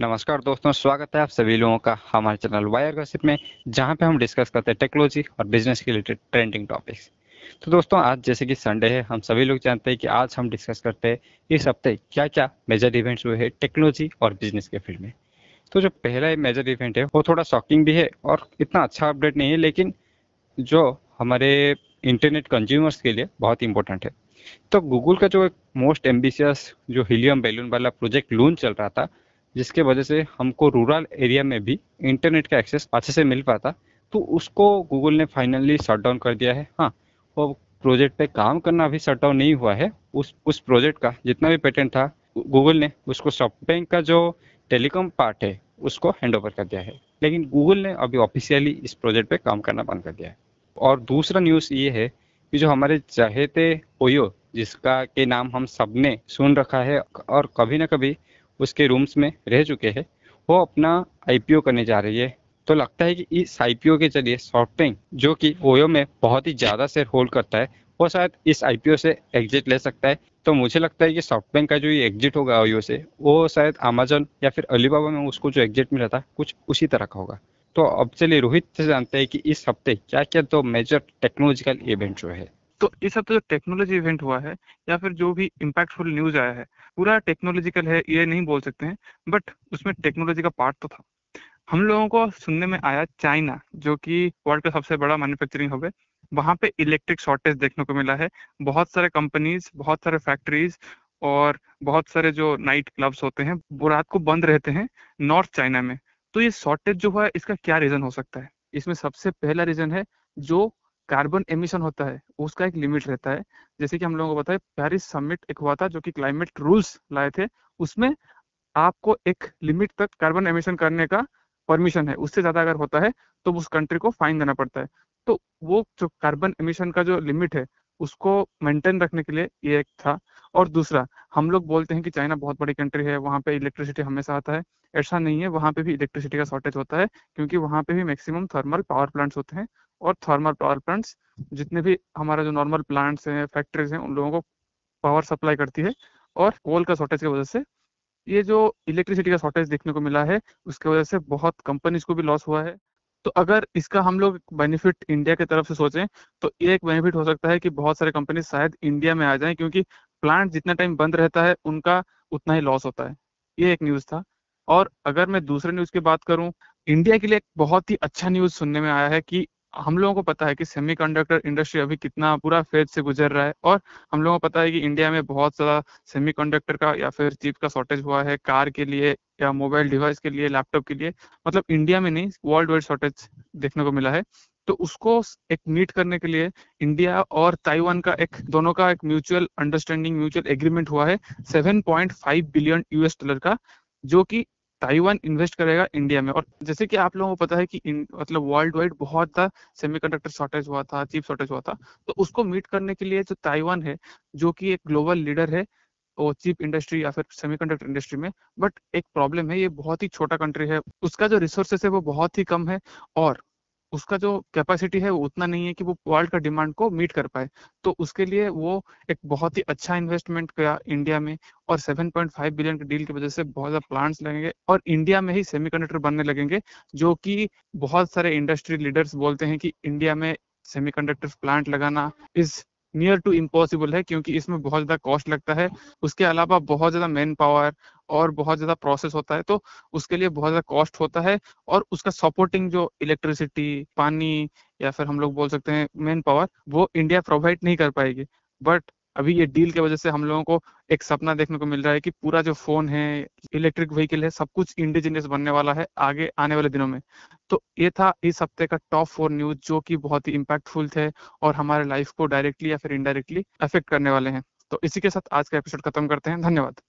नमस्कार दोस्तों, स्वागत है आप सभी लोगों का हमारे चैनल वायर गॉसिप में, जहाँ पे हम डिस्कस करते हैं टेक्नोलॉजी और बिज़नेस के रिलेटेड ट्रेंडिंग टॉपिक्स तो दोस्तों, आज जैसे कि संडे है, हम सभी लोग जानते हैं कि आज हम डिस्कस करते हैं इस हफ़्ते क्या क्या मेजर इवेंट्स हुए हैं टेक्नोलॉजी और बिज़नेस के फ़ील्ड में। तो जो पहला मेजर इवेंट है, वो थोड़ा शॉकिंग भी है और इतना अच्छा अपडेट नहीं है, लेकिन जो हमारे इंटरनेट कंज्यूमर्स के लिए बहुत इंपॉर्टेंट है। तो गूगल का जो एक मोस्ट एम्बिशियस जो हीलियम बैलून वाला प्रोजेक्ट लून चल रहा था जिसके वजह से हमको रूरल एरिया में भी इंटरनेट का एक्सेस अच्छे से मिल पाता तो उसको गूगल ने फाइनली शट डाउन कर दिया है। हाँ वो प्रोजेक्ट पे काम करना अभी शट डाउन नहीं हुआ है। उस उस प्रोजेक्ट का जितना भी पेटेंट था गूगल ने उसको सॉफ्टबैंक का जो टेलीकॉम पार्ट है, उसको हैंड ओवर कर दिया है। लेकिन गूगल ने अभी ऑफिशियली इस प्रोजेक्ट पे काम करना बंद कर दिया है। और दूसरा न्यूज़ ये है कि जो हमारे चहेते ओयो, जिसका के नाम हम सबने सुन रखा है, और कभी ना कभी उसके रूम्स में रह चुके हैं। वो अपना आईपीओ करने जा रही है। तो लगता है कि इस आईपीओ के ज़रिए सॉफ्टबैंक जो कि ओयो में बहुत ही ज़्यादा शेयर होल्ड करता है, वो शायद इस आईपीओ से एग्जिट ले सकता है। तो मुझे लगता है कि सॉफ्टबैंक का जो ये एग्जिट होगा ओयो से, वो शायद अमेजोन या फिर अलीबाबा में उसको जो एग्जिट मिला था, कुछ उसी तरह का होगा। तो अब चलिए रोहित से जानते हैं कि इस हफ़्ते क्या क्या तो मेजर टेक्नोलॉजिकल इवेंट जो है। तो इस हफ़्ते जो टेक्नोलॉजी इवेंट हुआ है, या फिर जो भी इम्पैक्टफुल न्यूज़ आया है, पूरा टेक्नोलॉजिकल है, ये नहीं बोल सकते हैं बट उसमें टेक्नोलॉजी का पार्ट तो था। हम लोगों को सुनने में आया चाइना जो कि वर्ल्ड का सबसे बड़ा मैन्युफैक्चरिंग हब है। वहाँ पे इलेक्ट्रिक शॉर्टेज देखने को मिला है। बहुत सारे कंपनीज़ बहुत सारे फैक्ट्रीज और बहुत सारे जो नाइट क्लब्स होते हैं, वो रात को बंद रहते हैं नॉर्थ चाइना में। तो ये शॉर्टेज जो है, इसका क्या रीजन हो सकता है? इसमें सबसे पहला रीजन है, जो कार्बन एमिशन होता है, उसका एक लिमिट रहता है। जैसे कि हम लोगों को बताया पेरिस समिट एक हुआ था जो कि क्लाइमेट रूल्स लाए थे। उसमें आपको एक लिमिट तक कार्बन एमिशन करने का परमिशन है। उससे ज़्यादा अगर होता है तो उस कंट्री को फाइन देना पड़ता है। तो वो जो कार्बन एमिशन का जो लिमिट है, उसको मेंटेन रखने के लिए ये एक था। और दूसरा, हम लोग बोलते हैं कि चाइना बहुत बड़ी कंट्री है, वहाँ पे इलेक्ट्रिसिटी हमेशा आता है। ऐसा नहीं है, वहाँ पे भी इलेक्ट्रिसिटी का शॉर्टेज होता है, क्योंकि वहाँ पे भी मैक्सिमम थर्मल पावर प्लांट्स होते हैं। और थर्मल पावर प्लांट्स जितने भी हमारा जो नॉर्मल प्लांट्स हैं फैक्ट्रीज हैं, उन लोगों को पावर सप्लाई करती है। और कोल का शॉर्टेज की वजह से ये जो इलेक्ट्रिसिटी का शॉर्टेज देखने को मिला है, उसकी वजह से बहुत कंपनीज़ को भी लॉस हुआ है। तो अगर इसका हम लोग बेनिफिट इंडिया की तरफ़ से सोचें तो ये एक बेनिफिट हो सकता है कि बहुत सारे कंपनी शायद इंडिया में आ जाएँ, क्योंकि प्लांट जितना टाइम बंद रहता है, उनका उतना ही लॉस होता है। ये एक न्यूज़ था। और अगर मैं दूसरे न्यूज़ की बात करूँ इंडिया के लिए एक बहुत ही अच्छा न्यूज़ सुनने में आया है कि हम लोगों को पता है कि सेमीकंडक्टर इंडस्ट्री अभी कितना पूरा फ़ेज़ से गुजर रहा है और हम लोगों को पता है कि इंडिया में बहुत ज़्यादा सेमीकंडक्टर का या फिर चिप का शॉर्टेज हुआ है कार के लिए या मोबाइल डिवाइस के लिए लैपटॉप के लिए। मतलब इंडिया में नहीं वर्ल्ड वाइड शॉर्टेज देखने को मिला है। तो उसको एक मीट करने के लिए इंडिया और ताइवान का एक, दोनों का एक म्यूचुअल अंडरस्टैंडिंग म्यूचुअल एग्रीमेंट हुआ है। 7.5 बिलियन यूएस डॉलर का, जो कि ताइवान इन्वेस्ट करेगा इंडिया में। और जैसे कि आप लोगों को पता है कि मतलब वर्ल्ड वाइड बहुत था सेमीकंडक्टर शॉर्टेज हुआ था चीप शॉर्टेज हुआ था। तो उसको मीट करने के लिए जो ताइवान है, जो कि एक ग्लोबल लीडर है, वो चीप इंडस्ट्री या फिर सेमीकंडक्टर इंडस्ट्री में बट एक प्रॉब्लम है, ये बहुत ही छोटा कंट्री है। उसका जो रिसोर्सेस है, वो बहुत ही कम है। और उसका जो कैपेसिटी है वो उतना नहीं है कि वो वर्ल्ड का डिमांड को मीट कर पाए। तो उसके लिए वो एक बहुत ही अच्छा इन्वेस्टमेंट किया इंडिया में और 7.5 बिलियन के डील की वजह से बहुत ज़्यादा प्लांट्स लगेंगे और इंडिया में ही सेमीकंडक्टर बनने लगेंगे, जो कि बहुत सारे इंडस्ट्री लीडर्स बोलते हैं कि इंडिया में सेमीकंडक्टर प्लांट लगाना इज़ नियर टू इम्पॉसिबल है, क्योंकि इसमें बहुत ज़्यादा कॉस्ट लगता है। उसके अलावा बहुत ज़्यादा मैन पावर और बहुत ज़्यादा प्रोसेस होता है तो उसके लिए बहुत ज़्यादा कॉस्ट होता है और उसका सपोर्टिंग जो इलेक्ट्रिसिटी पानी या फिर हम लोग बोल सकते हैं मेन पावर वो इंडिया प्रोवाइड नहीं कर पाएगी। बट अभी ये डील की वजह से हम लोगों को एक सपना देखने को मिल रहा है कि पूरा जो फ़ोन है इलेक्ट्रिक व्हीकल है, सब कुछ इंडिजिनियस बनने वाला है आगे आने वाले दिनों में। तो ये था इस हफ़्ते का टॉप फोर न्यूज़ जो कि बहुत ही इम्पैक्टफुल थे और हमारे लाइफ को डायरेक्टली या फिर इनडायरेक्टली अफेक्ट करने वाले हैं। तो इसी के साथ आज का एपिसोड खत्म करते हैं। धन्यवाद।